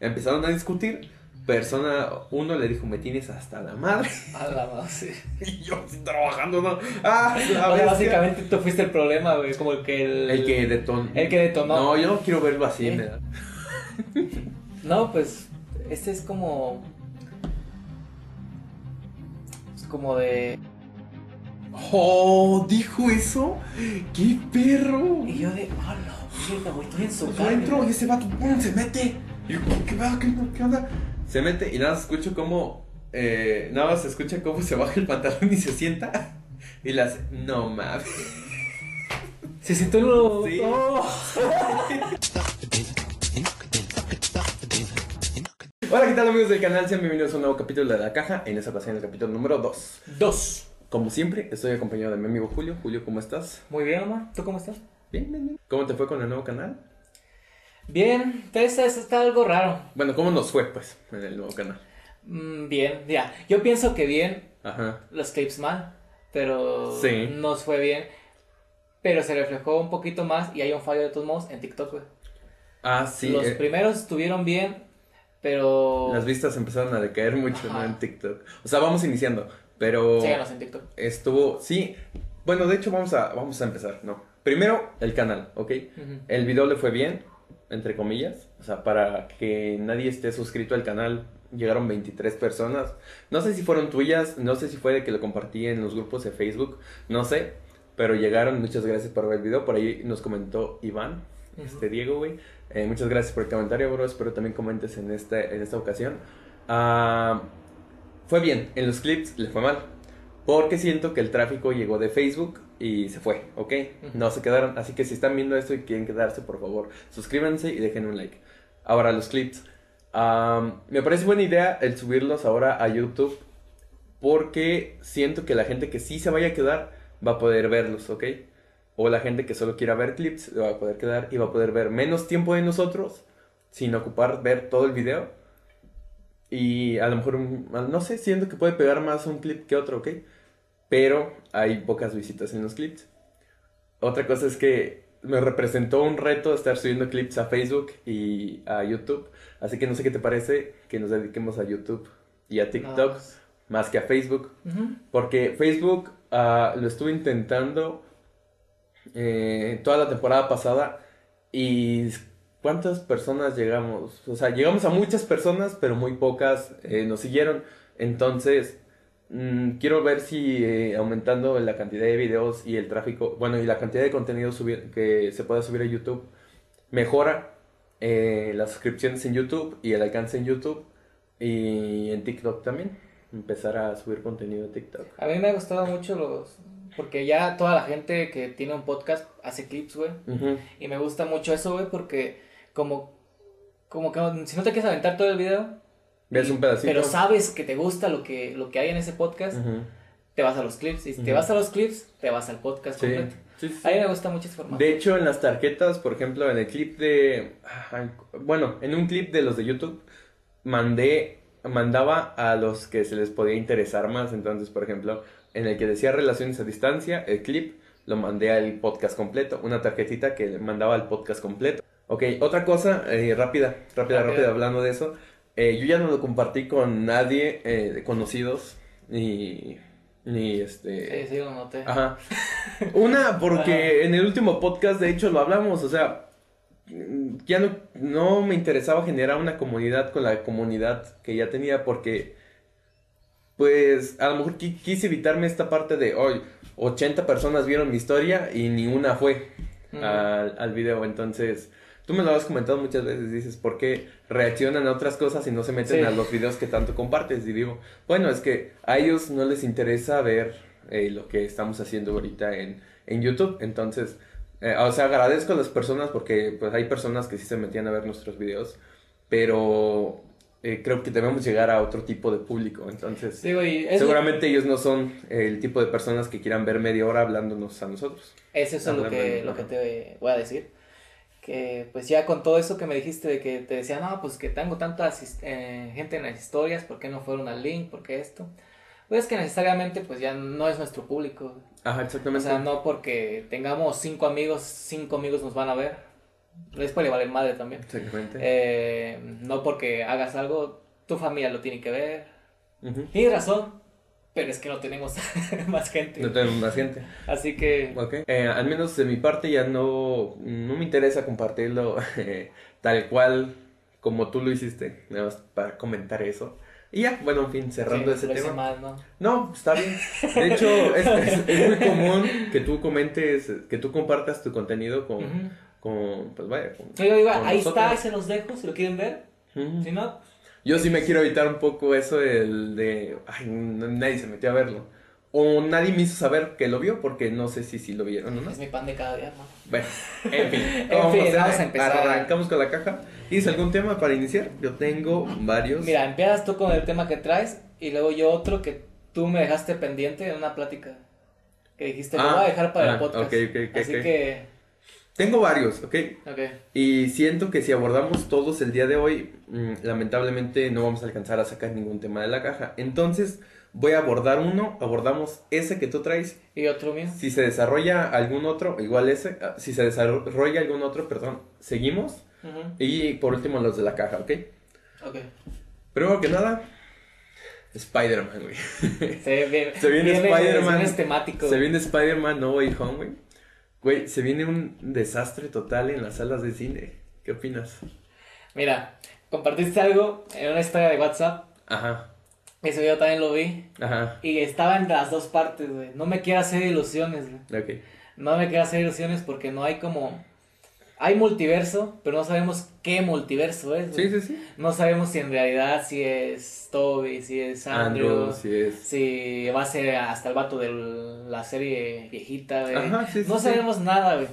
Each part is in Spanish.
Empezaron a discutir. Persona uno le dijo, me tienes hasta la madre. A la madre, sí. Y yo así trabajando, ¿no? Ah, la O sea, básicamente tú fuiste el problema, güey. Como el que. El, El que detonó. El que detonó. No, yo no quiero verlo así, Sí. ¿verdad? No, pues. Este es como. Es como de. Oh, dijo eso. ¡Qué perro! Y yo de. ¡Ah, no! Mierda, güey, estoy en su cara. yo entro y ese vato ¡pum! se mete. Y yo, ¿qué va? ¿Qué, onda? ¿Qué onda? Se mete y nada más escucho cómo. eh, nada más escucha cómo se baja el pantalón y se sienta. Y las. No mames. Se sintió lo. Sí. ¡Oh! Hola, ¿qué tal amigos del canal? Sean bienvenidos a un nuevo capítulo de La Caja. En esta ocasión, el capítulo número 2. Dos. Como siempre, estoy acompañado de mi amigo Julio. Julio, ¿cómo estás? Muy bien, Omar. ¿Tú cómo estás? Bien, bien, bien. ¿Cómo te fue con el nuevo canal? Bien, esta vez está algo raro. Bueno, ¿cómo nos fue, pues, en el nuevo canal? Mm, bien, ya. Yo pienso que bien, Ajá. los clips mal, pero Sí. nos fue bien. Pero se reflejó un poquito más y hay un fallo de todos modos en TikTok, güey. Ah, sí. Los eh, primeros estuvieron bien, pero. Las vistas empezaron a decaer mucho, ¿no? En TikTok. O sea, vamos iniciando, pero Síganos en TikTok. estuvo, sí. Bueno, de hecho vamos a, vamos a empezar, ¿no? Primero, el canal, ¿ok? El video le fue bien, entre comillas. O sea, para que nadie esté suscrito al canal, llegaron 23 personas. No sé si fueron tuyas, no sé si fue de que lo compartí en los grupos de Facebook, no sé. Pero llegaron, muchas gracias por ver el video. Por ahí nos comentó Iván, este Diego, güey. Eh, muchas gracias por el comentario, bro. Espero también comentes en, esta en esta ocasión. Ah, fue bien, en los clips le fue mal. Porque siento que el tráfico llegó de Facebook y se fue, ¿ok? No se quedaron. Así que si están viendo esto y quieren quedarse, por favor, suscríbanse y dejen un like. Ahora, los clips. Me parece buena idea el subirlos ahora a YouTube. Porque siento que la gente que sí se vaya a quedar va a poder verlos, ¿ok? O la gente que solo quiera ver clips va a poder quedar y va a poder ver menos tiempo de nosotros sin ocupar ver todo el video. Y a lo mejor, un- no sé, siento que puede pegar más un clip que otro, ¿ok? Pero hay pocas visitas en los clips. Otra cosa es que me representó un reto estar subiendo clips a Facebook y a YouTube. Así que no sé qué te parece que nos dediquemos a YouTube y a TikTok No. más que a Facebook. Porque Facebook ah, lo estuve intentando eh, toda la temporada pasada y ¿cuántas personas llegamos? O sea, llegamos a muchas personas, pero muy pocas eh, nos siguieron. Entonces, mm, quiero ver si eh, aumentando la cantidad de videos y el tráfico, bueno, y la cantidad de contenido subir, que se pueda subir a YouTube, mejora eh, las suscripciones en YouTube y el alcance en YouTube y en TikTok también. Empezar a subir contenido a TikTok. A mí me ha gustado mucho los. Porque ya toda la gente que tiene un podcast hace clips, güey. Y me gusta mucho eso, güey, porque como. Como que si no te quieres aventar todo el video, Ves un pedacito. pero sabes que te gusta lo que, lo que hay en ese podcast, te vas a los clips. Y si te vas a los clips, te vas al podcast Sí. completo. Sí, sí. A mí me gusta mucho ese formato. De hecho, en las tarjetas, por ejemplo, en el clip de. Bueno, en un clip de los de YouTube, mandé. Mandaba a los que se les podía interesar más. Entonces, por ejemplo, en el que decía relaciones a distancia, el clip lo mandé al podcast completo. Una tarjetita que le mandaba al podcast completo. Ok, otra cosa, eh, rápida, rápida, Rápida. rápida, hablando de eso. Eh, yo ya no lo compartí con nadie eh, de conocidos. Ni. Ni este. Sí, sí, lo noté. Ajá. Una, porque en el último podcast, de hecho, lo hablamos, o sea, ya no, no me interesaba generar una comunidad con la comunidad que ya tenía, porque, pues, a lo mejor qui- quise evitarme esta parte de, hoy 80 personas vieron mi historia y ni una fue Mm. al, al video, entonces... Tú me lo has comentado muchas veces, dices, ¿por qué reaccionan a otras cosas y no se meten Sí. a los videos que tanto compartes? Y digo, bueno, es que a ellos no les interesa ver eh, lo que estamos haciendo ahorita en, en YouTube. Entonces, eh, o sea, agradezco a las personas porque pues hay personas que sí se metían a ver nuestros videos, pero eh, creo que debemos llegar a otro tipo de público. Entonces, Digo, y seguramente ellos no son el tipo de personas que quieran ver media hora hablándonos a nosotros. Es eso lo que, lo que te voy a decir. Que pues ya con todo eso que me dijiste de que te decía, no, pues que tengo tanta eh, gente en las historias, ¿por qué no fueron al link? ¿Por qué esto? Pues que necesariamente pues ya no es nuestro público. Ajá, O exactamente. sea, no porque tengamos cinco amigos, cinco amigos nos van a ver. Les puede valer madre también. Exactamente. Eh, no porque hagas algo, tu familia lo tiene que ver. Tienes razón, pero es que no tenemos más gente. No tenemos más gente. Así que. Eh, al menos de mi parte ya no, no me interesa compartirlo eh, tal cual como tú lo hiciste, nada más para comentar eso. Y ya, bueno, en fin, cerrando sí, ese tema. mal, ¿no? No, está bien. De hecho, es, es- es muy común que tú comentes, que tú compartas tu contenido con, Ujú. con pues vaya, con, Yo digo, con ahí nosotros. está, ahí se los dejo, si lo quieren ver. Ujú. Si no, Yo sí me quiero evitar un poco eso del de, ay, no- nadie se metió a verlo. O nadie me hizo saber que lo vio porque no sé si sí lo vieron o no. es mi pan de cada día, hermano. Bueno, en fin, En vamos, fin, a vamos a empezar. Arrancamos con la caja. ¿Tienes algún tema para iniciar? Yo tengo varios. Mira, empiezas tú con el tema que traes y luego yo otro que tú me dejaste pendiente en una plática. Que dijiste, lo Ah, voy a dejar para ah, el podcast. ok, ok, ok, Así que, Tengo varios, ¿ok? ok. Y siento que si abordamos todos el día de hoy, mm, lamentablemente no vamos a alcanzar a sacar ningún tema de la caja. Entonces, voy a abordar uno, abordamos ese que tú traes. ¿Y otro mío? Si se desarrolla algún otro, igual ese. ah, Si se desarrolla algún otro, perdón, seguimos. Y por último los de la caja, ¿ok? Ok. Primero que nada, Spider-Man, güey. Se, viene, Se viene Spider-Man. Se viene temático. Se viene Spider-Man No Way Home, güey. Güey, se viene un desastre total en las salas de cine. ¿Qué opinas? Mira, compartiste algo en una historia de WhatsApp. Ajá, Ese video también lo vi. ajá, Y estaba en las dos partes, güey. No me quiero hacer ilusiones, güey. ok. No me quiero hacer ilusiones porque no hay como... Hay multiverso, pero no sabemos qué multiverso es. Sí, sí, sí. No sabemos si en realidad si es Toby, si es Andrew, Andrew, sí es. si va a ser hasta el vato de la serie viejita, güey. Ajá, sí, sí, no sí. sabemos nada, güey.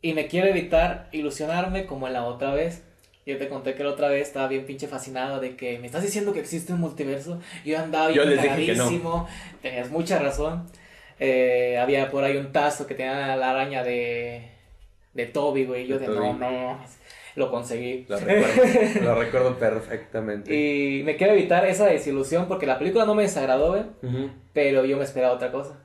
Y me quiero evitar ilusionarme como en la otra vez. Yo te conté que la otra vez estaba bien pinche fascinado de que me estás diciendo que existe un multiverso. Yo andaba bien no. Tenías mucha razón. Eh, había por ahí un tazo que tenía la araña de, de Toby, güey. Yo De de, no, no. Lo conseguí. Lo recuerdo, lo recuerdo perfectamente. Y me quiero evitar esa desilusión porque la película no me desagradó, güey. Pero yo me esperaba otra cosa.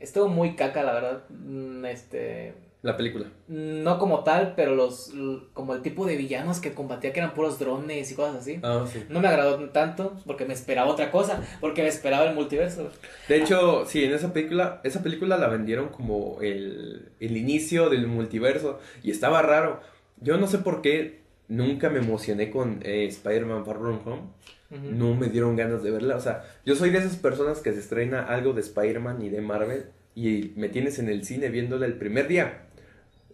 Estuvo muy caca, la verdad. Mm, Este. La película. No como tal, pero los. Como el tipo de villanos que combatía que eran puros drones y cosas así. Ah, sí. No me agradó tanto porque me esperaba otra cosa. Porque me esperaba el multiverso. De hecho, sí, en esa película, esa película la vendieron como el, el inicio del multiverso y estaba raro. Yo no sé por qué nunca me emocioné con eh, Spider-Man Far From Home. No me dieron ganas de verla. O sea, yo soy de esas personas que se estrena algo de Spider-Man y de Marvel y me tienes en el cine viéndola el primer día.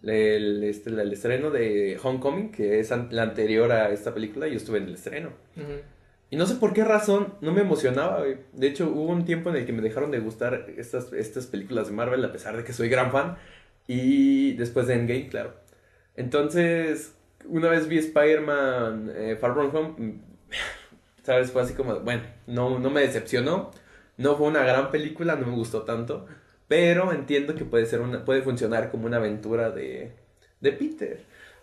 El, este, el estreno de Homecoming, que es an- la anterior a esta película, yo estuve en el estreno. Ujú. Y no sé por qué razón no me emocionaba, güey. De hecho, hubo un tiempo en el que me dejaron de gustar estas, estas películas de Marvel, a pesar de que soy gran fan. Y después de Endgame, claro. Entonces, una vez vi Spider-Man eh, Far From Home, mm, ¿sabes? Fue así como, bueno, no, no me decepcionó. No fue una gran película, no me gustó tanto. Pero entiendo que puede ser una, puede funcionar como una aventura de, de Peter.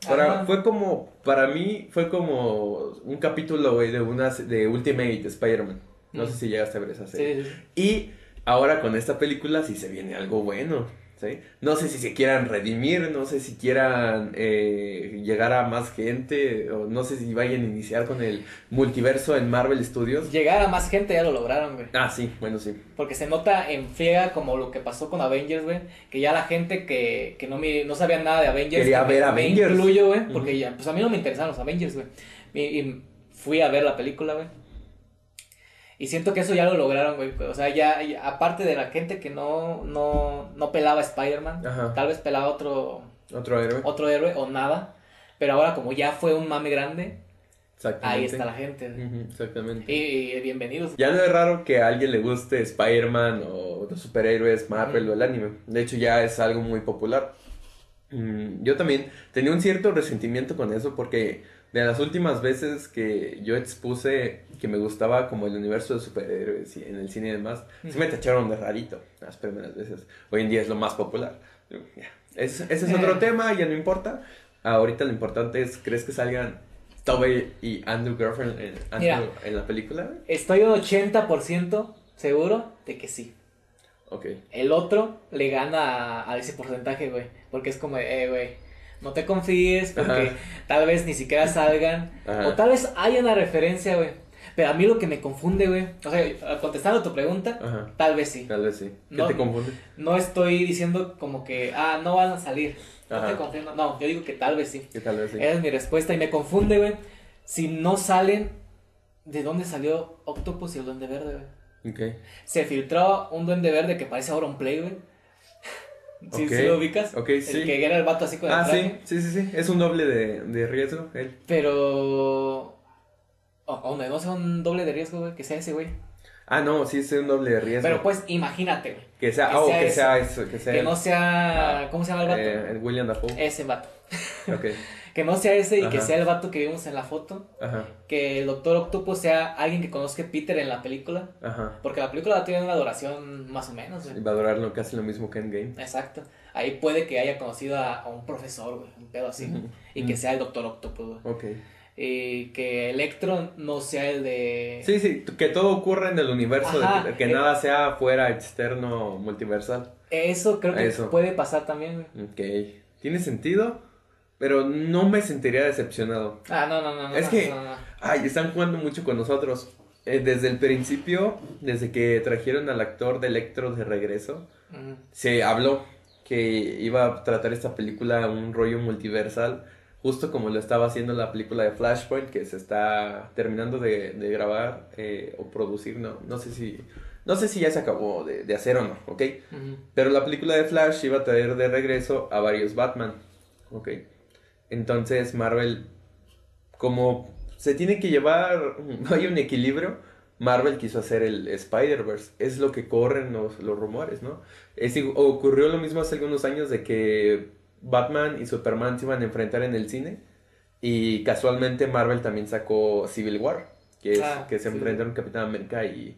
Para, Ajá. fue como, para mí, fue como un capítulo, güey, de una, de Ultimate Spider-Man. No sé Mm. si llegaste a ver esa serie. Sí, sí, sí. Y ahora con esta película sí se viene algo bueno, ¿sí? No sé si se quieran redimir, no sé si quieran eh, llegar a más gente, o no sé si vayan a iniciar con el multiverso en Marvel Studios. Llegar a más gente ya lo lograron, güey. Ah, sí, bueno, sí. Porque se nota en friega como lo que pasó con Avengers, güey. Que ya la gente que, que no, mi- no sabía nada de Avengers. Quería que me- ver me Avengers. incluyo, güey. Porque ya, pues a mí no me interesaban los Avengers, güey. Y, y fui a ver la película, güey. Y siento que eso ya lo lograron, güey. O sea, ya, ya- aparte de la gente que no, no, no pelaba a Spider-Man, tal vez pelaba otro, Otro héroe. otro héroe o nada. Pero ahora como ya fue un mame grande, ahí está la gente. exactamente. Y, y bienvenidos. Ya no es raro que a alguien le guste Spider-Man o los superhéroes, Marvel o el anime. De hecho, ya es algo muy popular. Mm, Yo también tenía un cierto resentimiento con eso porque de las últimas veces que yo expuse que me gustaba como el universo de superhéroes y en el cine y demás, sí me tacharon de rarito las primeras veces. Hoy en día es lo más popular. Ya, Ese, es otro Eh. tema, ya no importa. Ahorita lo importante es, ¿crees que salgan Tobey y Andrew Garfield en, Mira. Andrew en la película? Estoy un 80% seguro de que sí. Ok. El otro le gana a, a ese porcentaje, güey. Porque es como, eh, güey. No te confíes porque Ajá. tal vez ni siquiera salgan. Ajá. O tal vez haya una referencia, güey. Pero a mí lo que me confunde, güey. O sea, contestando tu pregunta, Ajá. tal vez sí. Tal vez sí. ¿Qué No. te confunde? No estoy diciendo como que, ah, no van a salir. No te confundo. No, yo digo que tal vez sí. ¿Qué tal vez sí? Esa es mi respuesta y me confunde, güey. Si no salen, ¿de dónde salió Octopus y el Duende Verde, güey? Ok. Se filtró un Duende Verde que parece ahora un play, güey. ¿Sí, Ok. sí lo ubicas? Ok, El sí. que era el vato así con el Ah, traje. sí, sí, sí, sí. Es un doble de, de riesgo, él. Pero... O no, no sea un doble de riesgo, güey, que sea ese, güey. Ah, no, sí, es un doble de riesgo. Pero pues, imagínate, güey. Que sea, que ah, o sea que sea eso, que sea Que no sea... ¿Cómo se llama el vato? eh, William Dafoe. Ese vato. Ok, Que no sea ese y que sea el vato que vimos en la foto. ajá, Que el Doctor Octopus sea alguien que conozca a Peter en la película. ajá. Porque la película tiene una duración más o menos, Y güey. va a durar lo- casi lo mismo que Endgame. Exacto. Ahí puede que haya conocido a, a un profesor, güey. Un pedo así. Y que sea el Doctor Octopus, güey. Ok. Y que Electro no sea el de... Sí, sí, que todo ocurra en el universo, de que, que eh. nada sea fuera externo multiversal. Eso creo que Eso. puede pasar también. Ok. Tiene sentido, pero no me sentiría decepcionado. Ah, no, no, no. Es no, que- no, no. Ay, están jugando mucho con nosotros. Eh, desde el principio, desde que trajeron al actor de Electro de regreso, se habló que iba a tratar esta película un rollo multiversal, justo como lo estaba haciendo la película de Flashpoint, que se está terminando de, de grabar eh, o producir, no, no sé si, no sé si ya se acabó de, de hacer o no, ¿ok? Pero la película de Flash iba a traer de regreso a varios Batman, ¿ok? Entonces Marvel, como se tiene que llevar, no hay un equilibrio, Marvel quiso hacer el Spider-Verse, es lo que corren los, los rumores, ¿no? Es, ocurrió lo mismo hace algunos años de que Batman y Superman se iban a enfrentar en el cine y casualmente Marvel también sacó Civil War, que es Ah, que se sí. enfrentaron Capitán América y,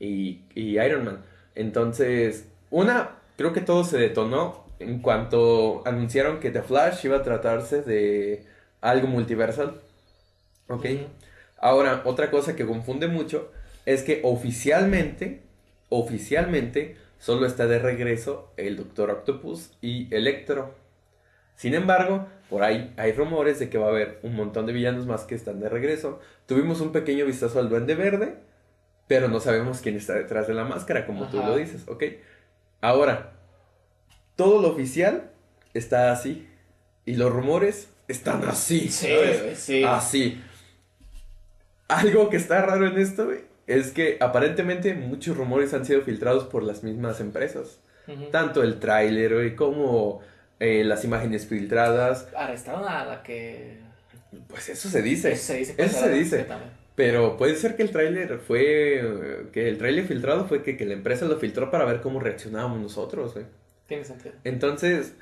y, y Iron Man. Entonces, una, creo que todo se detonó en cuanto anunciaron que The Flash iba a tratarse de algo multiversal. ¿Ok? Ahora, otra cosa que confunde mucho es que oficialmente, oficialmente, solo está de regreso el Doctor Octopus y Electro. Sin embargo, por ahí hay rumores de que va a haber un montón de villanos más que están de regreso. Tuvimos un pequeño vistazo al Duende Verde, pero no sabemos quién está detrás de la máscara, como tú lo dices, ¿ok? Ahora, todo lo oficial está así y los rumores están así. Sí, sí. Así. Algo que está raro en esto, güey, es que aparentemente muchos rumores han sido filtrados por las mismas empresas. Tanto el tráiler, como eh, las imágenes filtradas. Arrestaron a la que... Pues eso se dice. Eso se dice. Eso se dice. Pero puede ser que el tráiler fue... Que el tráiler filtrado fue que, que la empresa lo filtró para ver cómo reaccionábamos nosotros, güey. Tiene sentido. Entonces,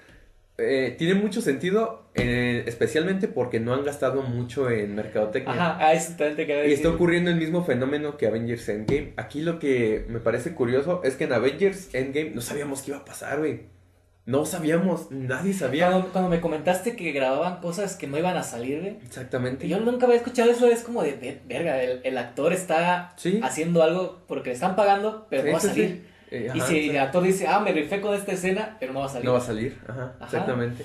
eh, tiene mucho sentido, eh, especialmente porque no han gastado mucho en mercadotecnia. Ajá, a eso también te quería Y está ocurriendo el mismo fenómeno que Avengers Endgame. Aquí lo que me parece curioso es que en Avengers Endgame no sabíamos qué iba a pasar, güey. No sabíamos, nadie sabía. Cuando, cuando me comentaste que grababan cosas que no iban a salir, güey. Exactamente. Yo nunca había escuchado eso, es como de, "Ve- verga, el, el actor está Sí. haciendo algo porque le están pagando, pero Sí, no va a salir. sí. Eh, y si el actor dice, ah, me rifé con esta escena, pero no va a salir. No va a salir, ajá, Ajá. exactamente.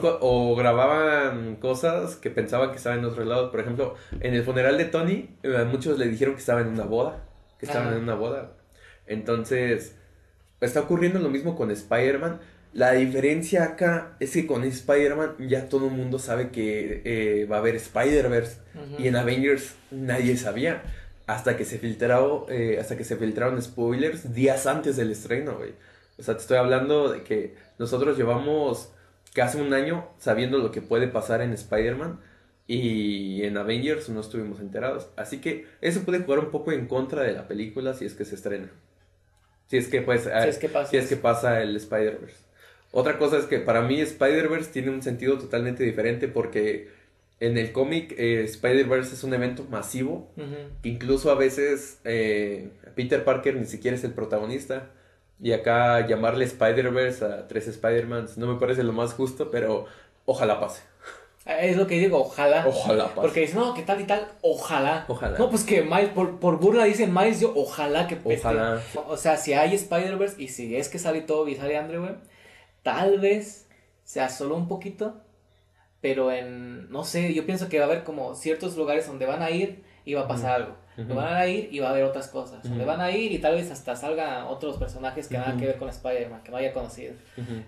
Co- o grababan cosas que pensaban que estaban en otro lado. Por ejemplo, en el funeral de Tony, eh, muchos le dijeron que estaba en una boda. Que estaban Ajá. en una boda. Entonces, está ocurriendo lo mismo con Spider-Man. La diferencia acá es que con Spider-Man ya todo el mundo sabe que eh, va a haber Spider-Verse. Y en Avengers nadie sabía. Hasta que se filtró, eh, hasta que se filtraron spoilers días antes del estreno, güey. O sea, te estoy hablando de que nosotros llevamos casi un año sabiendo lo que puede pasar en Spider-Man. Y en Avengers no estuvimos enterados. Así que eso puede jugar un poco en contra de la película si es que se estrena. Si es que, pues, Si es que pasa si es que pasa el Spider-Verse. Otra cosa es que para mí Spider-Verse tiene un sentido totalmente diferente porque en el cómic eh, Spider-Verse es un evento masivo. Incluso a veces eh, Peter Parker ni siquiera es el protagonista. Y acá llamarle Spider-Verse a tres Spider-Mans no me parece lo más justo, pero ojalá pase. Es lo que digo, ojalá. Ojalá pase. Porque dicen, no, que tal y tal, ojalá. Ojalá. No, pues que Miles, por, por burla dicen Miles, yo ojalá que peste. Ojalá. O sea, si hay Spider-Verse y si es que sale todo y sale Andrew, güey, tal vez sea solo un poquito, pero en, no sé, yo pienso que va a haber como ciertos lugares donde van a ir y va a pasar algo. Donde van a ir y va a haber otras cosas. Donde van a ir y tal vez hasta salgan otros personajes que nada que ver con Spider-Man, que no haya conocido.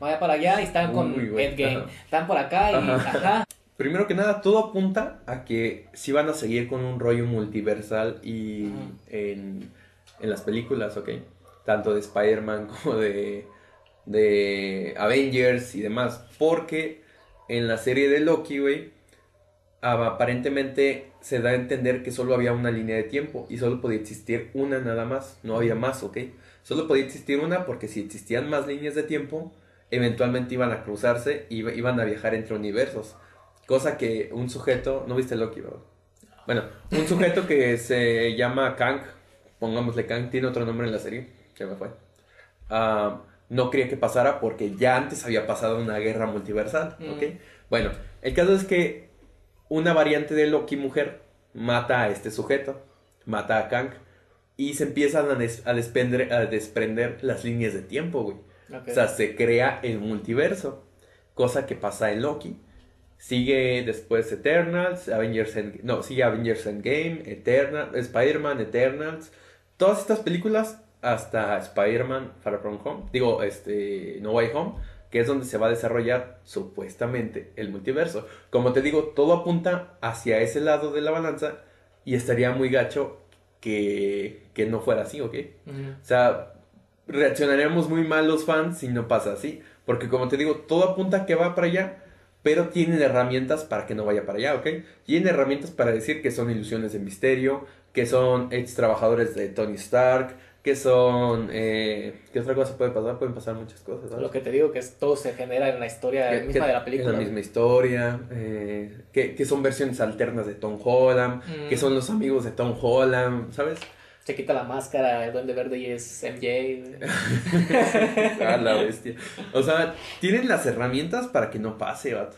Vaya para allá y están con Endgame. Están por acá y ajá. Primero que nada, todo apunta a que sí van a seguir con un rollo multiversal y en, en las películas, ¿ok? Tanto de Spider-Man como de, de Avengers y demás. Porque en la serie de Loki, güey, aparentemente se da a entender que solo había una línea de tiempo y solo podía existir una nada más, no había más, ¿ok? Solo podía existir una porque si existían más líneas de tiempo, eventualmente iban a cruzarse y iban a viajar entre universos. Cosa que un sujeto, ¿no viste Loki, bro? Bueno, un sujeto que se llama Kang, pongámosle Kang, tiene otro nombre en la serie, que me fue. Ah, no quería que pasara porque ya antes había pasado una guerra multiversal, ¿ok? Mm. Bueno, el caso es que una variante de Loki mujer mata a este sujeto, mata a Kang, y se empiezan a, a, desprender, las líneas de tiempo, güey. O sea, se crea el multiverso, cosa que pasa en Loki. Sigue después Eternals, Avengers no, sigue Avengers Endgame, Eternal, Spider-Man, Eternals. Todas estas películas hasta Spider-Man Far From Home, digo, este, No Way Home, que es donde se va a desarrollar supuestamente el multiverso. Como te digo, todo apunta hacia ese lado de la balanza y estaría muy gacho que, que no fuera así, ¿ok? O sea, reaccionaríamos muy mal los fans si no pasa así, porque como te digo, todo apunta que va para allá, pero tienen herramientas para que no vaya para allá, ¿ok? Tienen herramientas para decir que son ilusiones de misterio, que son ex trabajadores de Tony Stark, que son... Eh, ¿Qué otra cosa puede pasar? Pueden pasar muchas cosas. Lo que te digo, que es, todo se genera en la historia misma de la película. En la misma historia, eh, que, que, son versiones alternas de Tom Holland, que son los amigos de Tom Holland, ¿sabes? Se quita la máscara, el duende verde y es MJ. ah, la bestia. O sea, tienen las herramientas para que no pase, vato.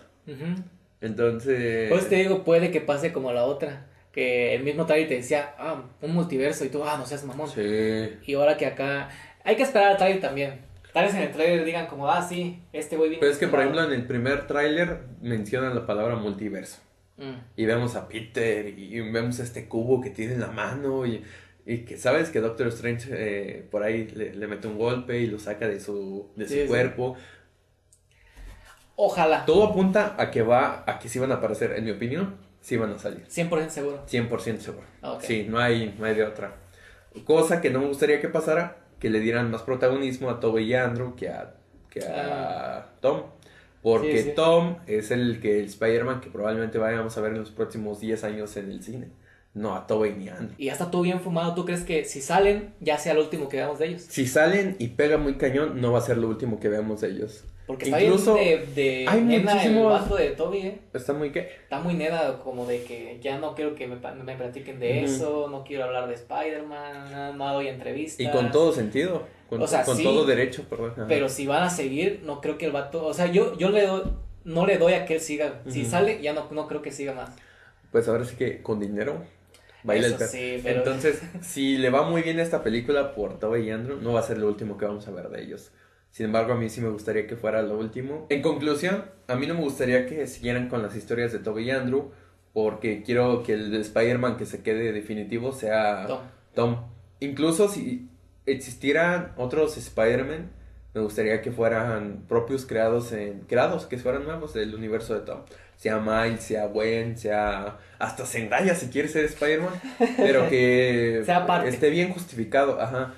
Entonces... Pues te digo, puede que pase como la otra que el mismo trailer te decía, ah, un multiverso, y tú, ah, no seas mamón. Sí. Y ahora que acá, hay que esperar al trailer también. Tal vez en el trailer digan como, ah, sí, este güey viene. Pero es que, por ejemplo, en el primer trailer mencionan la palabra multiverso. Mm. Y vemos a Peter y vemos este cubo que tiene en la mano y, y que sabes que Doctor Strange eh, por ahí le, mete un golpe y lo saca de su, de su cuerpo. Ojalá. Todo apunta a que va, a que sí van a aparecer, en mi opinión, sí van a salir. 100% seguro. 100% seguro. Sí, no hay, no hay de otra. Cosa que no me gustaría que pasara, que le dieran más protagonismo a Toby y Andrew que a, que a ah. Tom. Porque Tom es el que el Spider-Man que probablemente vayamos a ver en los próximos 10 años en el cine. No a Toby ni a Andrew. Y ya está todo bien fumado. ¿Tú crees que si salen, ya sea el último que veamos de ellos? Si salen y pega muy cañón, no va a ser lo último que veamos de ellos. Porque está Incluso, de, de hay nena el vato de Toby, ¿eh? Está muy qué? Está muy nena, como de que ya no quiero que me, me platiquen de eso, no quiero hablar de Spider-Man, no, doy entrevistas. Y con todo sentido, con, o sea, con todo derecho, perdón. Pero si van a seguir, no creo que el vato, o sea, yo, yo le doy, no le doy a que él siga. Si sale, ya no, no creo que siga más. Pues ahora sí que con dinero baila el sí, Entonces, si le va muy bien esta película por Toby y Andrew, no va a ser lo último que vamos a ver de ellos. Sin embargo, a mí sí me gustaría que fuera lo último. En conclusión, a mí no me gustaría que siguieran con las historias de Toby y Andrew, porque quiero que el Spider-Man que se quede definitivo sea Tom. Incluso si existieran otros Spider-Man, me gustaría que fueran propios creados en creados, que fueran nuevos del universo de Tom. Sea Miles, sea Gwen, sea hasta Zendaya si quiere ser Spider-Man, pero que esté bien justificado, ajá.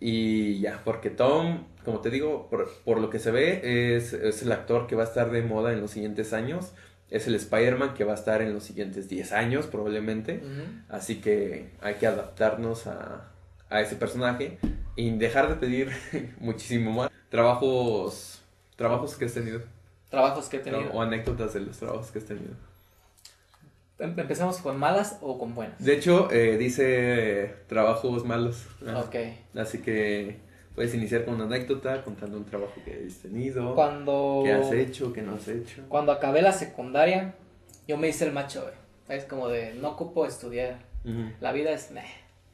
Y ya, porque Tom como te digo, por, lo que se ve, es, el actor que va a estar de moda en los siguientes años. Es el Spider-Man que va a estar en los siguientes 10 años, probablemente. Así que hay que adaptarnos a, ese personaje y dejar de pedir muchísimo más. Trabajos, trabajos que has tenido. Trabajos que he tenido. O anécdotas de los trabajos que has tenido. Em, ¿Empezamos con malas o con buenas? De hecho, eh, dice trabajos malos. Ok. Así que Puedes iniciar con una anécdota, contando un trabajo que has tenido. Cuando... ¿Qué has hecho? ¿Qué no has hecho? Cuando acabé la secundaria, yo me hice el macho, Es como de, no ocupo estudiar. La vida es meh.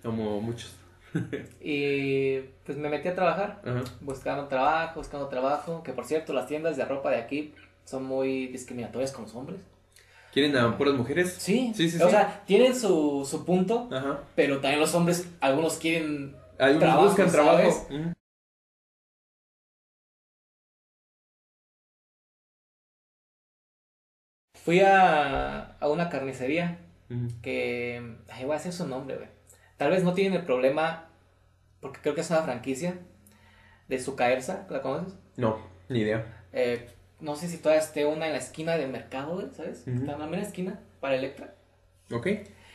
Como muchos. y pues me metí a trabajar, buscando trabajo, buscando trabajo. Que por cierto, las tiendas de ropa de aquí son muy discriminatorias con los hombres. ¿Quieren a puras mujeres? Sí, Sí, sí, o sí. sea, tienen su, su punto, Ajá. pero también los hombres, algunos quieren Algunos Trabajo, buscan ¿sabes? trabajo. Fui a, a una carnicería que... Ay, voy a decir su nombre, güey. Tal vez no tienen el problema, porque creo que es una franquicia, de su Caerza, ¿la conoces? No, ni idea. Eh, no sé si todavía esté una en la esquina del mercado, ¿sabes? Está en la mera esquina, para Electra. Ok.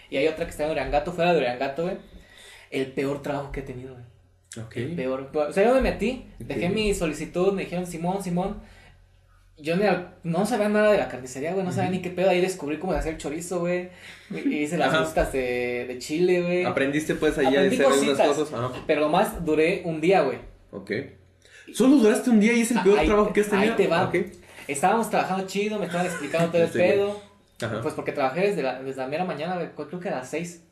Y hay otra que está en Uriangato, fuera de Uriangato, güey. El peor trabajo que he tenido, güey. Ok. Peor. O sea, yo me metí, dejé mi solicitud, me dijeron Simón, Simón. Yo ni al- no sabía nada de la carnicería, güey, no sabía ni qué pedo. Ahí descubrí cómo hacer chorizo, güey. Y hice las moscas de, de chile, güey. Aprendiste pues allá de hacer unas cosas. Ajá. Pero nomás duré un día, güey. Ok. Solo duraste un día y es el peor Ahí- trabajo que has tenido. ahí te va. Ok. Estábamos trabajando chido, me estaban explicando todo el Sí, pedo. Ajá. Pues porque trabajé desde la, desde la mera mañana, güey, creo que a las seis.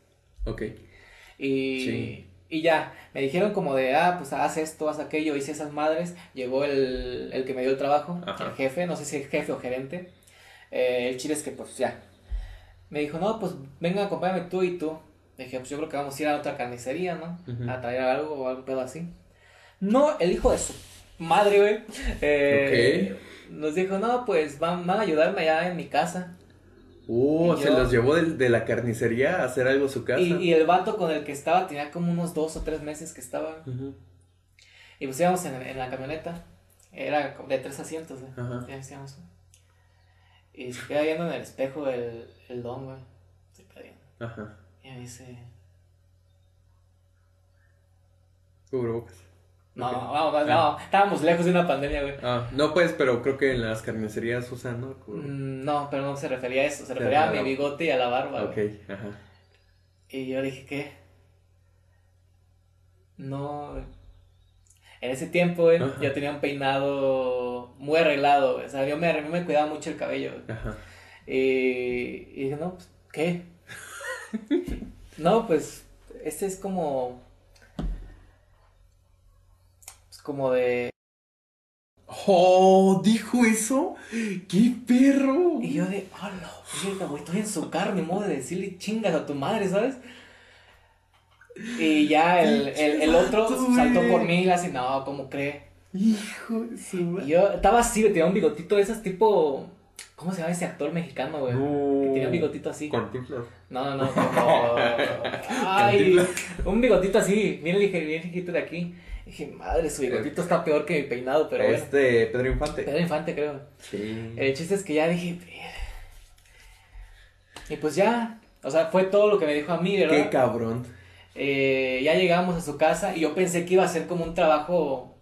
Ok. Y, Sí. Y ya, me dijeron como de, ah, pues haz esto, haz aquello, hice esas madres. Llegó el, el que me dio el trabajo, Ajá. el jefe, no sé si es jefe o gerente. Eh, el chile es que, pues ya. Me dijo, no, pues venga, acompáñame tú y tú. Le dije, pues yo creo que vamos a ir a otra carnicería, ¿no? A traer algo o algo pedo así. No, el hijo de su madre, güey. eh, Nos dijo, no, pues van, van a ayudarme allá en mi casa. Uh, se yo- los llevó de, la carnicería a hacer algo a su casa. Y, y el vato con el que estaba tenía como unos dos o tres meses que estaba. Y pues íbamos en, en la camioneta. Era de tres asientos, decíamos. Y se queda viendo en el espejo el, el don, güey. Se queda viendo. Ajá. Y me dice. Cubrebocas. No, Ok. no, no, no, estábamos lejos de una pandemia, güey. Ah, no pues, pero creo que en las carnicerías usan, ¿no? Mm, No, pero no se refería a eso. Se refería a mi bigote y a la barba, Ok, güey. ajá. Y yo dije, ¿qué? No. En ese tiempo, güey, Ajá. yo tenía un peinado muy arreglado, güey. O sea, yo me, yo me cuidaba mucho el cabello, güey. Ajá. Y, y dije, no, pues, ¿qué? no, pues, este es como. Es como de. ¡Oh! ¿Dijo eso? ¡Qué perro! Y yo de, hola, mierda, güey, estoy en su carne, modo de decirle chingas a tu madre, ¿sabes? Y ya el, el, el otro vato, saltó por mí y así, no, ¿cómo cree? Hijo de su Y madre. yo estaba así, tenía un bigotito de esas tipo. ¿Cómo se llama ese actor mexicano, güey? No. Que tenía un bigotito así. Cantinflas. No, no, no. como- Ay, un bigotito así, bien lige- bien ligerito de aquí. Dije, madre, su bigotito está peor que mi peinado, pero bueno. Este, Pedro Infante. Pedro Infante, creo. Sí. El chiste es que ya dije. Y pues ya. O sea, fue todo lo que me dijo a mí, Qué ¿verdad? cabrón. Eh, ya llegamos a su casa y yo pensé que iba a ser como un trabajo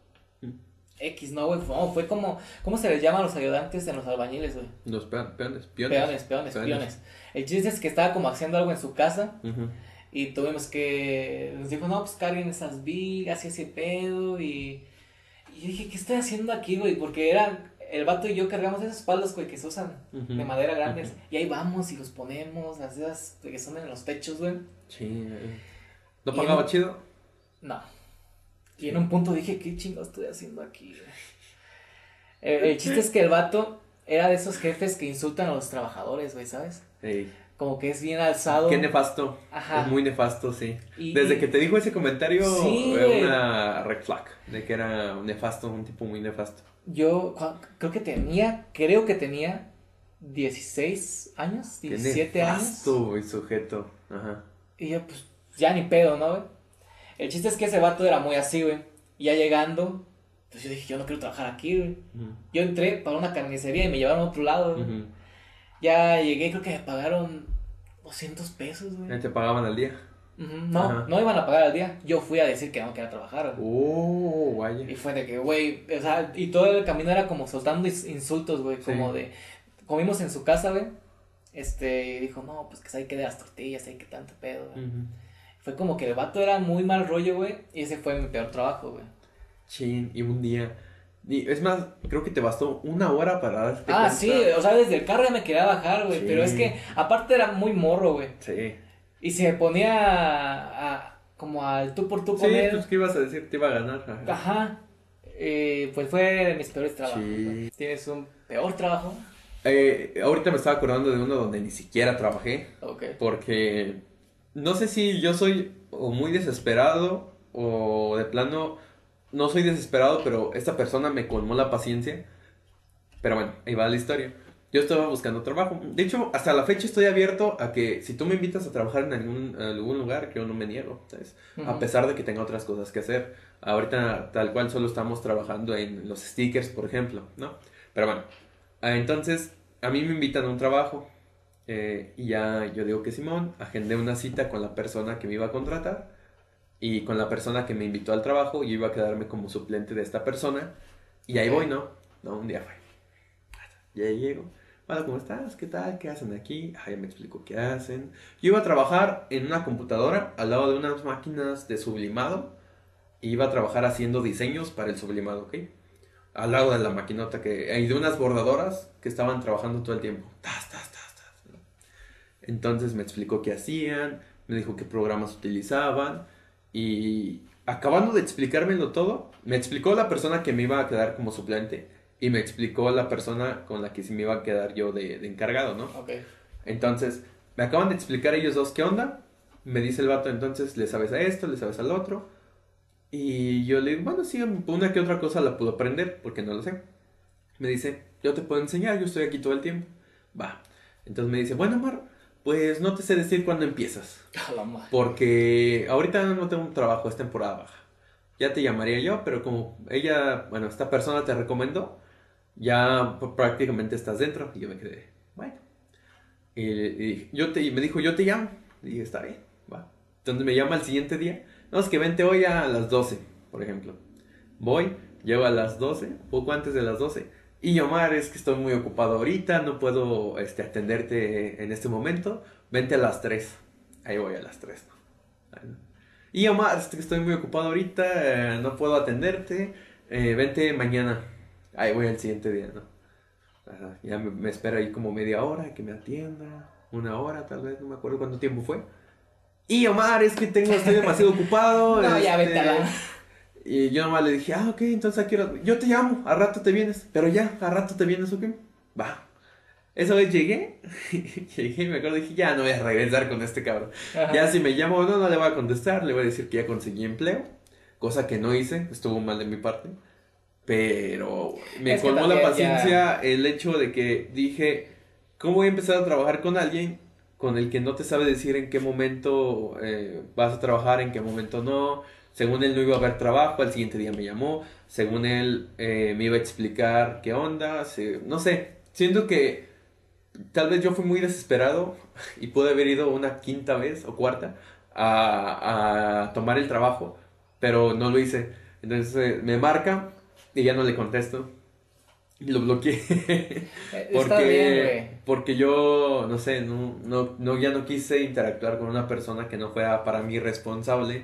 X, ¿no, güey? No, fue como. ¿Cómo se les llama a los ayudantes en los albañiles, güey? Los pe- peones, piones. Peones, peones, peones. El chiste es que estaba como haciendo algo en su casa Ujú. Y tuvimos que. Nos dijo, no, pues carguen esas vigas y ese pedo. Y, y yo dije, ¿qué estoy haciendo aquí, güey? Porque era. El vato y yo cargamos esas espaldas, güey, que se usan de madera grandes. Y ahí vamos y los ponemos, las esas que son en los techos, güey. Sí. eh. ¿No Y pagaba en- chido? No. Y en un punto dije, ¿qué chingados estoy haciendo aquí? güey?" El, el chiste es que el vato era de esos jefes que insultan a los trabajadores, güey, ¿sabes? Ey. Como que es bien alzado. Qué nefasto. Ajá. Es muy nefasto, sí. Y- Desde que te dijo ese comentario, Sí, era una red flag. De que era un nefasto, un tipo muy nefasto. Yo creo que tenía, creo que tenía 16 años, Qué 17 años. nefasto, güey, sujeto. Ajá. Y yo, pues, ya ni pedo, ¿no, güey? El chiste es que ese vato era muy así, güey. Y ya llegando, pues yo dije, yo no quiero trabajar aquí, güey. Yo entré para una carnicería y me llevaron a otro lado, güey. Ujú. Ya llegué, creo que me pagaron 200 pesos, güey. Ya te pagaban al día. No, Ajá. no iban a pagar al día. Yo fui a decir que no quería trabajar, güey. Oh, vaya. Y fue de que, güey, o sea, y todo el camino era como soltando ins- insultos, güey, como Sí. de, comimos en su casa, güey, este, y dijo, no, pues que hay que de las tortillas, hay que tanto pedo, güey. Fue como que el vato era muy mal rollo, güey, y ese fue mi peor trabajo, güey. Chin, y un día. Y es más, creo que te bastó una hora para darte Ah, cuenta. sí, o sea, desde el carro ya me quería bajar, güey, Sí. pero es que aparte era muy morro, güey, Sí. y se ponía a, a- como al tú por tú Sí, con él. pues, ¿qué ibas a decir? Te iba a ganar. Ajá. Ajá. eh, pues fue de mis peores trabajos. Sí. ¿Tienes un peor trabajo? Eh, ahorita me estaba acordando de uno donde ni siquiera trabajé. Ok. Porque no sé si yo soy o muy desesperado o de plano no soy desesperado, pero esta persona me colmó la paciencia. Pero bueno, ahí va la historia. Yo estaba buscando trabajo. De hecho, hasta la fecha estoy abierto a que si tú me invitas a trabajar en algún, algún lugar, que yo no me niego, ¿sabes? A pesar de que tenga otras cosas que hacer. Ahorita tal cual solo estamos trabajando en los stickers, por ejemplo, ¿no? Pero bueno, ah, entonces a mí me invitan a un trabajo eh, y ya yo digo que Simón, agendé una cita con la persona que me iba a contratar y con la persona que me invitó al trabajo y iba a quedarme como suplente de esta persona y ahí voy, ¿no? No, un día fue. Ya llego. Hola, ¿cómo estás? ¿Qué tal? ¿Qué hacen aquí? Ah, ya me explico qué hacen. Yo iba a trabajar en una computadora al lado de unas máquinas de sublimado. Y iba a trabajar haciendo diseños para el sublimado, ¿ok? Al lado de la maquinota que... Y de unas bordadoras que estaban trabajando todo el tiempo. Tas, tas, tas, tas. Entonces me explicó qué hacían, me dijo qué programas utilizaban. Y acabando de explicármelo todo, me explicó la persona que me iba a quedar como suplente. Y me explicó la persona con la que sí me iba a quedar yo de, de encargado, ¿no? Ok. Entonces, me acaban de explicar ellos dos qué onda. Me dice el vato, entonces, ¿le sabes a esto? ¿Le sabes al otro? Y yo le digo, bueno, sí, una que otra cosa la puedo aprender, porque no lo sé. Me dice, yo te puedo enseñar, yo estoy aquí todo el tiempo. Va. Entonces me dice, bueno, Mar, pues no te sé decir cuándo empiezas. A la madre. Porque ahorita no tengo un trabajo, es temporada baja. Ya te llamaría yo, pero como ella, bueno, esta persona te recomendó, ya prácticamente estás dentro. Y yo me quedé, bueno. Y, y yo te, y me dijo, yo te llamo. Y dije, está bien, va. Entonces me llama el siguiente día. No, es que vente hoy a las 12, por ejemplo. Voy, llego a las 12, poco antes de las 12. Y Omar, es que estoy muy ocupado ahorita, no puedo este, atenderte en este momento. Vente a las 3. Ahí voy a las 3, ¿no? Y Omar, es que estoy muy ocupado ahorita, eh, no puedo atenderte. eh, vente mañana. Ahí voy al siguiente día, ¿no? Ajá, ya me, me espera ahí como media hora que me atienda. Una hora, tal vez, no me acuerdo cuánto tiempo fue. Y Omar, es que tengo, estoy demasiado ocupado. No, ya este, vete a la- Y yo nomás le dije, ah, ok, entonces aquí yo te llamo, a rato te vienes. Pero ya, a rato te vienes, ok. Va. Esa vez llegué, llegué y me acuerdo, dije, ya no voy a regresar con este cabrón. Ajá. Ya si me llamo o no, no le voy a contestar, le voy a decir que ya conseguí empleo, cosa que no hice, estuvo mal de mi parte. Pero me Es colmó la paciencia el hecho de que dije, ¿cómo voy a empezar a trabajar con alguien con el que no te sabe decir en qué momento eh, vas a trabajar, en qué momento no? Según él no iba a haber trabajo, al siguiente día me llamó, según él eh, me iba a explicar qué onda, se- no sé, siento que tal vez yo fui muy desesperado y pude haber ido una quinta vez o cuarta a, a tomar el trabajo, pero no lo hice. Entonces eh, me marca y ya no le contesto. Y lo bloqueé. Eh, Está bien, porque, güey. porque yo, no sé, no, no, no, ya no quise interactuar con una persona que no fuera para mí responsable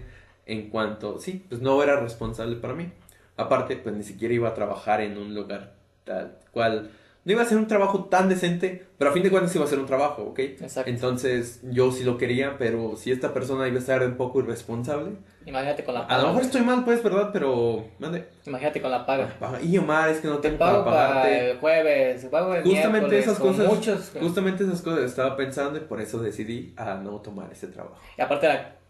en cuanto, sí, pues no era responsable para mí. Aparte, pues ni siquiera iba a trabajar en un lugar tal cual. No iba a ser un trabajo tan decente, pero a fin de cuentas iba a ser un trabajo, ¿ok? Exacto. Entonces yo sí lo quería, pero si esta persona iba a estar un poco irresponsable, Imagínate con la a paga. lo mejor estoy mal, pues, ¿verdad? Pero, mande. Imagínate con la paga. Y Omar, es que no Te tengo para pago para pagarte. el jueves, el Justamente esas cosas, Muchos, justamente esas cosas estaba pensando y por eso decidí a no tomar ese trabajo. Y aparte la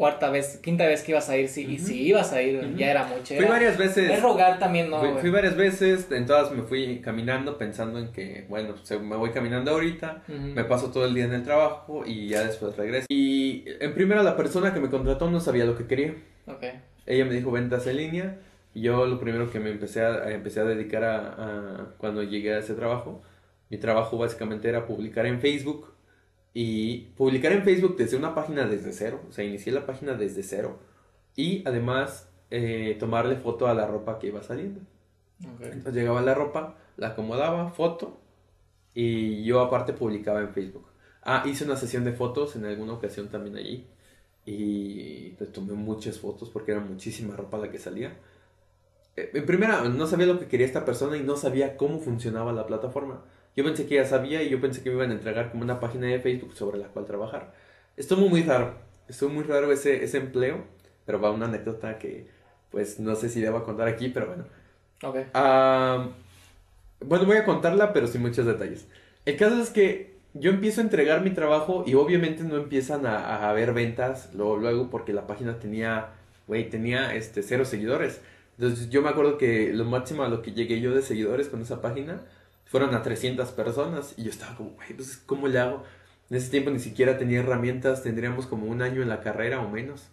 cuarta vez, quinta vez que ibas a ir, sí, y Ujú. si ibas a ir, ya era mucho. Fui Era, varias veces. es rogar también, ¿no? fui, fui varias veces, en todas me fui caminando pensando en que, bueno, se- me voy caminando ahorita, Ujú. me paso todo el día en el trabajo y ya después regreso. Y en primera la persona que me contrató no sabía lo que quería. Ok. Ella me dijo ventas en línea y yo lo primero que me empecé a, empecé a dedicar a, a- cuando llegué a ese trabajo, mi trabajo básicamente era publicar en Facebook y publicar en Facebook desde una página desde cero, o sea, inicié la página desde cero y además eh, tomarle foto a la ropa que iba saliendo. ok. Entonces llegaba la ropa, la acomodaba, foto y yo aparte publicaba en Facebook. Ah, hice una sesión de fotos en alguna ocasión también allí y pues, tomé muchas fotos porque era muchísima ropa la que salía. Eh, En primera, no sabía lo que quería esta persona y no sabía cómo funcionaba la plataforma. Yo pensé que ya sabía y yo pensé que me iban a entregar como una página de Facebook sobre la cual trabajar. Estuvo muy raro, estuvo muy raro ese, ese empleo, pero va una anécdota que pues no sé si debo contar aquí, pero bueno. Ok. Ah, bueno, voy a contarla, pero sin muchos detalles. El caso es que yo empiezo a entregar mi trabajo y obviamente no empiezan a, a haber ventas luego, luego porque la página tenía, güey, tenía este, cero seguidores. Entonces yo me acuerdo que lo máximo a lo que llegué yo de seguidores con esa página fueron a 300 personas y yo estaba como, güey, pues ¿cómo le hago? En ese tiempo ni siquiera tenía herramientas, tendríamos como un año en la carrera o menos.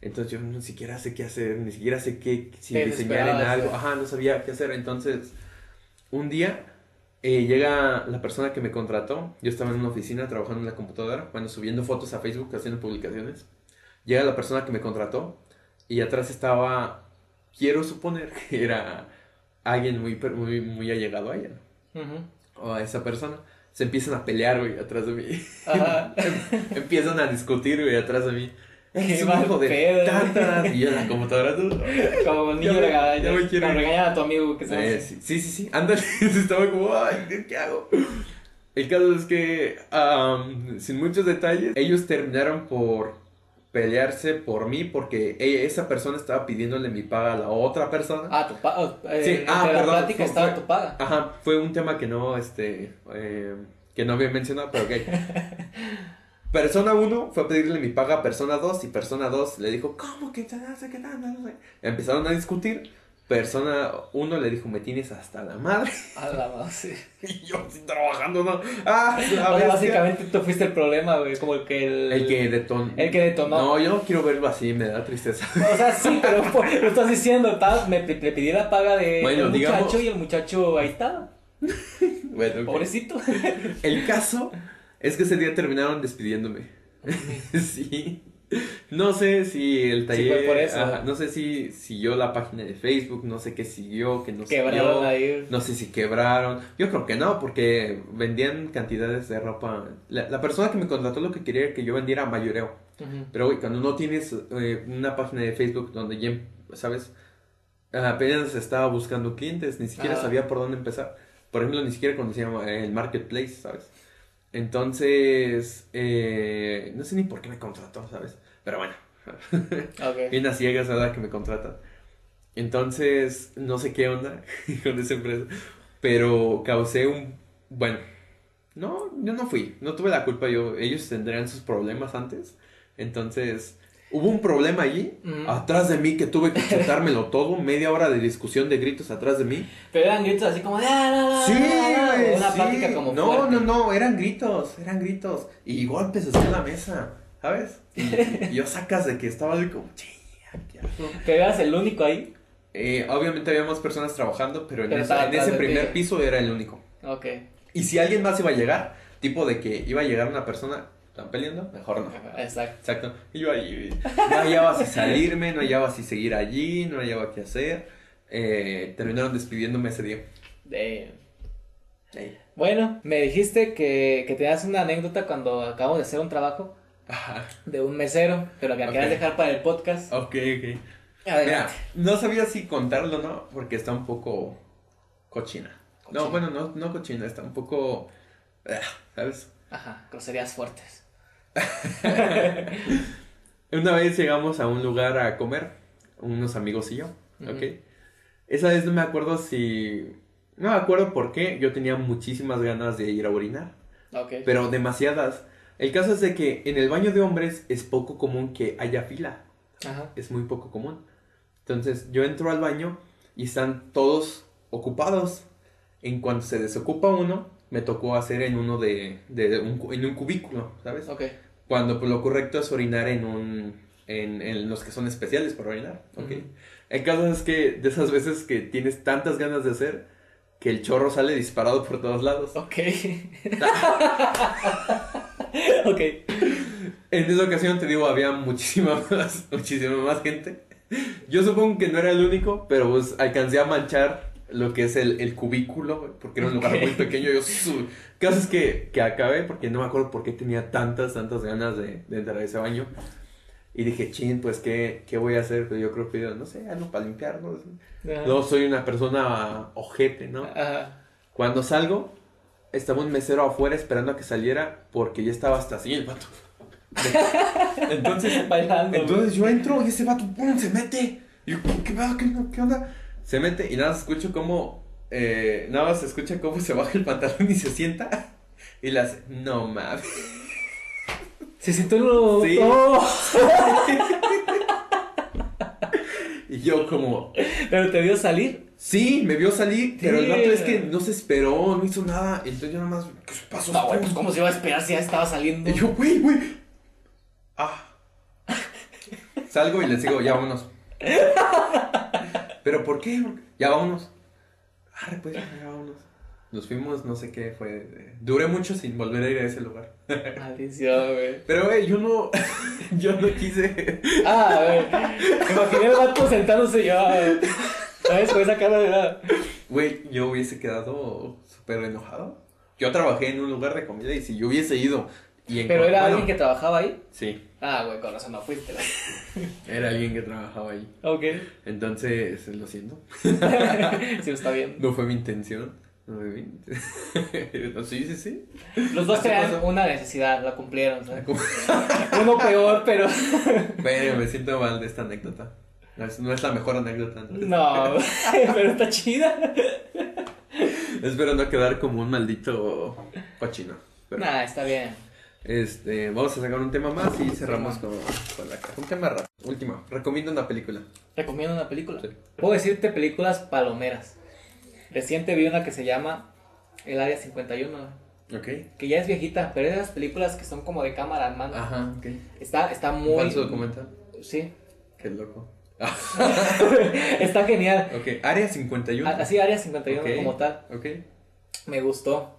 Entonces yo ni siquiera sé qué hacer, ni siquiera sé qué, si diseñar en algo. Ajá, no sabía qué hacer. Entonces, un día eh, llega la persona que me contrató. Yo estaba en una oficina trabajando en la computadora, bueno, subiendo fotos a Facebook, haciendo publicaciones. Llega la persona que me contrató y atrás estaba, quiero suponer que era alguien muy, muy, muy allegado a ella, Ujú. o a esa persona. Se empiezan a pelear, güey, atrás de mí. Ajá. empiezan a discutir, güey, atrás de mí. Qué Es un hijo de pedo, tantas. Y yo en la computadora. tú, Como niño me- regaña, ya me quiero a tu amigo que se Eh, sí, sí, sí, sí, ándale. Estaba como, ay, ¿qué hago? El caso es que, am, sin muchos detalles, ellos terminaron por pelearse por mí porque e- esa persona estaba pidiéndole mi paga a la otra persona. Ah, tu paga. Eh, Sí, ah, la perdón, plática fue- estaba fue- tu paga. Ajá, fue un tema que no, este, eh, que no había mencionado, pero ok. Persona 1 fue a pedirle mi paga a persona 2 y persona 2 le dijo, ¿cómo que te das? ¿Qué tal? No sé". Empezaron a discutir. Persona 1 le dijo, me tienes hasta la madre. A la madre, sí. Y yo, trabajando, ¿no? Ah, la O sea, básicamente tú fuiste el problema, güey. Como el que el. El que detonó. El que detonó. No, yo no quiero verlo así, me da tristeza. O sea, sí, pero lo estás diciendo, tal, me, le pedí la paga de Bueno, digamos- muchacho y el muchacho ahí está, Bueno, pobrecito. El caso es que ese día terminaron despidiéndome. sí. No sé si el taller. fue por eso. ajá, no sé si siguió la página de Facebook, no sé qué siguió, que no Quebraron siguió. ahí. No sé si quebraron. Yo creo que no, porque vendían cantidades de ropa. La, la persona que me contrató lo que quería era que yo vendiera mayoreo. Pero güey, cuando no tienes eh, una página de Facebook donde ya, ¿sabes? Apenas estaba buscando clientes, ni siquiera Ajá. sabía por dónde empezar. Por ejemplo, ni siquiera conocía el marketplace, ¿sabes? Entonces, eh, no sé ni por qué me contrató, ¿sabes? Pero bueno, Ok. bien a ciegas, ¿verdad? Que me contratan. Entonces, no sé qué onda con esa empresa, pero causé un, bueno, no, yo no fui, no tuve la culpa yo, ellos tendrían sus problemas antes, entonces, hubo un problema allí, atrás de mí, que tuve que chutármelo todo, media hora de discusión de gritos atrás de mí. Pero eran gritos así como de. "Ah, la, la, Sí, la, la", Una sí. plática como. No, fuerte. no, no, eran gritos, eran gritos, y golpes en la mesa, ¿sabes? Y, y yo sacas de que estaba como, "Chinga, ¿qué hago?". Pero eras el único ahí. Eh, obviamente había más personas trabajando, pero en, Pero ese, en primer ti. piso era el único. Ok. Y si alguien más iba a llegar, tipo de que iba a llegar una persona, ¿están peleando? Mejor no. Exacto. Exacto. Y yo ahí, no hallaba si salirme, no hallaba si seguir allí, no hallaba qué hacer. Eh, terminaron despidiéndome ese día. De- Ey. Bueno, me dijiste que, que tenías una anécdota cuando acabamos de hacer un trabajo Ajá. de un mesero, pero que la querías Ok. dejar para el podcast. Ok, ok. Mira, no sabía si contarlo no, porque está un poco cochina. Cochina. No, bueno, no, no cochina, está un poco... ah, ¿Sabes? Ajá, groserías fuertes. Una vez llegamos a un lugar a comer, unos amigos y yo. ¿ok? Esa vez no me acuerdo si... No me acuerdo por qué, yo tenía muchísimas ganas de ir a orinar, Ok. pero demasiadas. El caso es de que en el baño de hombres es poco común que haya fila, Ajá. es muy poco común. Entonces yo entro al baño y están todos ocupados. En cuanto se desocupa uno, me tocó hacer en uno de, de un, en un cubículo, ¿sabes? Ok. Cuando pues, lo correcto es orinar en un en, en los que son especiales para orinar, ¿ok? El caso es que de esas veces que tienes tantas ganas de hacer que el chorro sale disparado por todos lados. Ok. ok. En esa ocasión te digo, había muchísima más, muchísima más gente. Yo supongo que no era el único, pero pues alcancé a manchar lo que es el, el cubículo, porque era un lugar Ok. muy pequeño. Yo, su... caso es que, que acabé, porque no me acuerdo por qué tenía tantas, tantas ganas de, de entrar a ese baño. Y dije, chin, pues, ¿qué, qué voy a hacer? Pues yo creo que, no sé, algo para limpiar, ¿no? No soy una persona ojete, ¿no? Ajá. Cuando salgo, estaba un mesero afuera esperando a que saliera porque ya estaba hasta así el vato. Entonces, Bailando. entonces yo entro y ese vato ¡pum! se mete. Y yo, ¿qué, va? ¿Qué, qué onda? Se mete y nada más escucho cómo. eh, nada más escucha cómo se baja el pantalón y se sienta. Y le hace. No mames. Se sintió lo... Sí. ¡Oh! Y yo, como. Pero te vio salir. Sí, me vio salir, pero el vato es que no se esperó, no hizo nada. Entonces yo nada más. ¿Qué pasó? No, güey, pues cómo se iba a esperar si ya estaba saliendo. Y yo, güey, güey. Ah. Salgo y les digo, ya vámonos. ¿Pero por qué? Ya vámonos. Arre, pues, ya vámonos. Nos fuimos, no sé qué fue. Duré mucho sin volver a ir a ese lugar. Maldición, güey. Pero, güey, yo no. yo no quise. Ah, a ver. Me imaginé el vato sentándose y yo. ¿Sabes? Con esa cara de nada. Güey, yo hubiese quedado súper enojado. Yo trabajé en un lugar de comida y si yo hubiese ido. Y en- Pero era bueno, alguien que trabajaba ahí. Sí, Ah, güey, con razón no fuiste. era alguien que trabajaba ahí. Ok. Entonces, lo siento. sí, está bien. No fue mi intención. Sí, sí, sí. Los dos tenían pasó. una necesidad, la cumplieron. Uno peor, pero. Bueno, me siento mal de esta anécdota. No es, no es la mejor anécdota. No, pero está chida. Espero no quedar como un maldito cochino. Pero, Nah, está bien. este, vamos a sacar un tema más y cerramos con, con la Un tema rápido. Último. Recomiendo una película. Recomiendo una película. Sí. Puedo decirte películas palomeras. Reciente vi una que se llama El Área 51, Ok. que ya es viejita, pero es de las películas que son como de cámara en mano. Ajá, ok. Está, está muy... Falso documental. Sí. Qué loco. está genial. Ok, Área 51. A- Así, Área 51 Ok. como tal. Ok. Me gustó.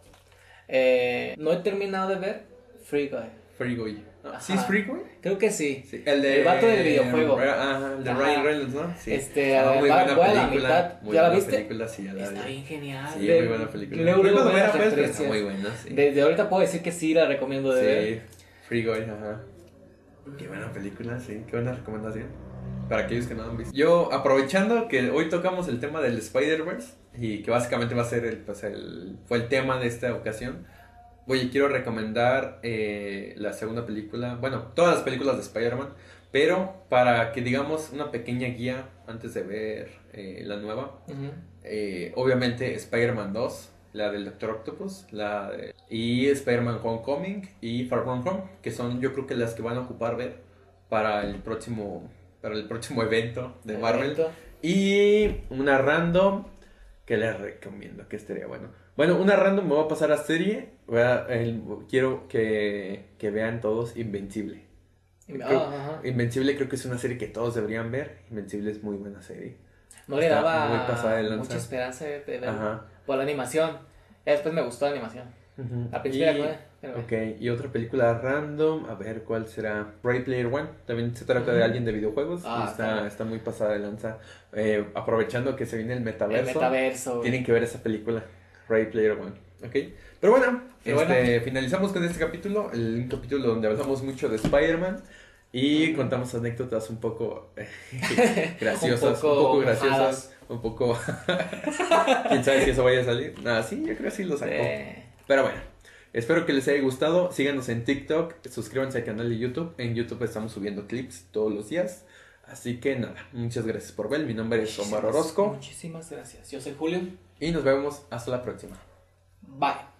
Eh, no he terminado de ver Free Guy. Free Guy. Ajá. ¿Sí es Free Guy? Creo que sí. Sí. El de. El vato del videojuego. Ajá, el de Ajá. Ryan Reynolds, ¿no? Sí. Este, Ah, muy buena voy a la película. mitad. Muy ¿Ya la buena viste? película, sí, ya la Está vi. bien genial. Sí, De- muy buena película. Cuando buenas era, pues, muy buena, sí. Desde ahorita puedo decir que sí la recomiendo de ver. Sí, Free Guy, ajá. Qué buena película, sí, qué buena recomendación. Para aquellos que no han visto. Yo, aprovechando que hoy tocamos el tema del Spider-Verse y que básicamente va a ser el, pues el, fue el tema de esta ocasión. Oye, quiero recomendar eh, la segunda película, bueno, todas las películas de Spider-Man, pero para que digamos una pequeña guía antes de ver eh, la nueva, eh, obviamente Spider-Man 2, la del Doctor Octopus, la de- y Spider-Man Homecoming y Far From Home, que son yo creo que las que van a ocupar ver para el próximo para el próximo evento de Marvel. Evento. Y una random que les recomiendo, que estaría bueno. Bueno, una random me voy a pasar a serie. Voy a- el- quiero que, que vean todos Invencible. Ah, Creo-. Invencible creo que es una serie que todos deberían ver. Invencible es muy buena serie. No le daba mucha esperanza de ver por la animación. Ya después me gustó la animación. Al principio Y- era como, Ok, y otra película random, a ver cuál será. Ready Player One, también se trata de alguien de videojuegos. Ah, y está, claro. está muy pasada de lanza. Eh, aprovechando que se viene el El metaverso, metaverso. güey. tienen que ver esa película, Ready Player One. Ok, pero bueno, Pero este, finalizamos con este capítulo, el capítulo donde hablamos mucho de Spider-Man. Y contamos anécdotas un poco graciosas, un Un poco, graciosas, un poco... ¿Quién sabe si eso vaya a salir? Nada, sí, yo creo que sí lo sacó. Eh, Pero bueno, espero que les haya gustado. Síganos en TikTok, suscríbanse al canal de YouTube. En YouTube estamos subiendo clips todos los días. Así que nada, muchas gracias por ver. Mi nombre es Omar Orozco Muchísimas gracias. Yo soy Julio. y nos vemos hasta la próxima. Bye.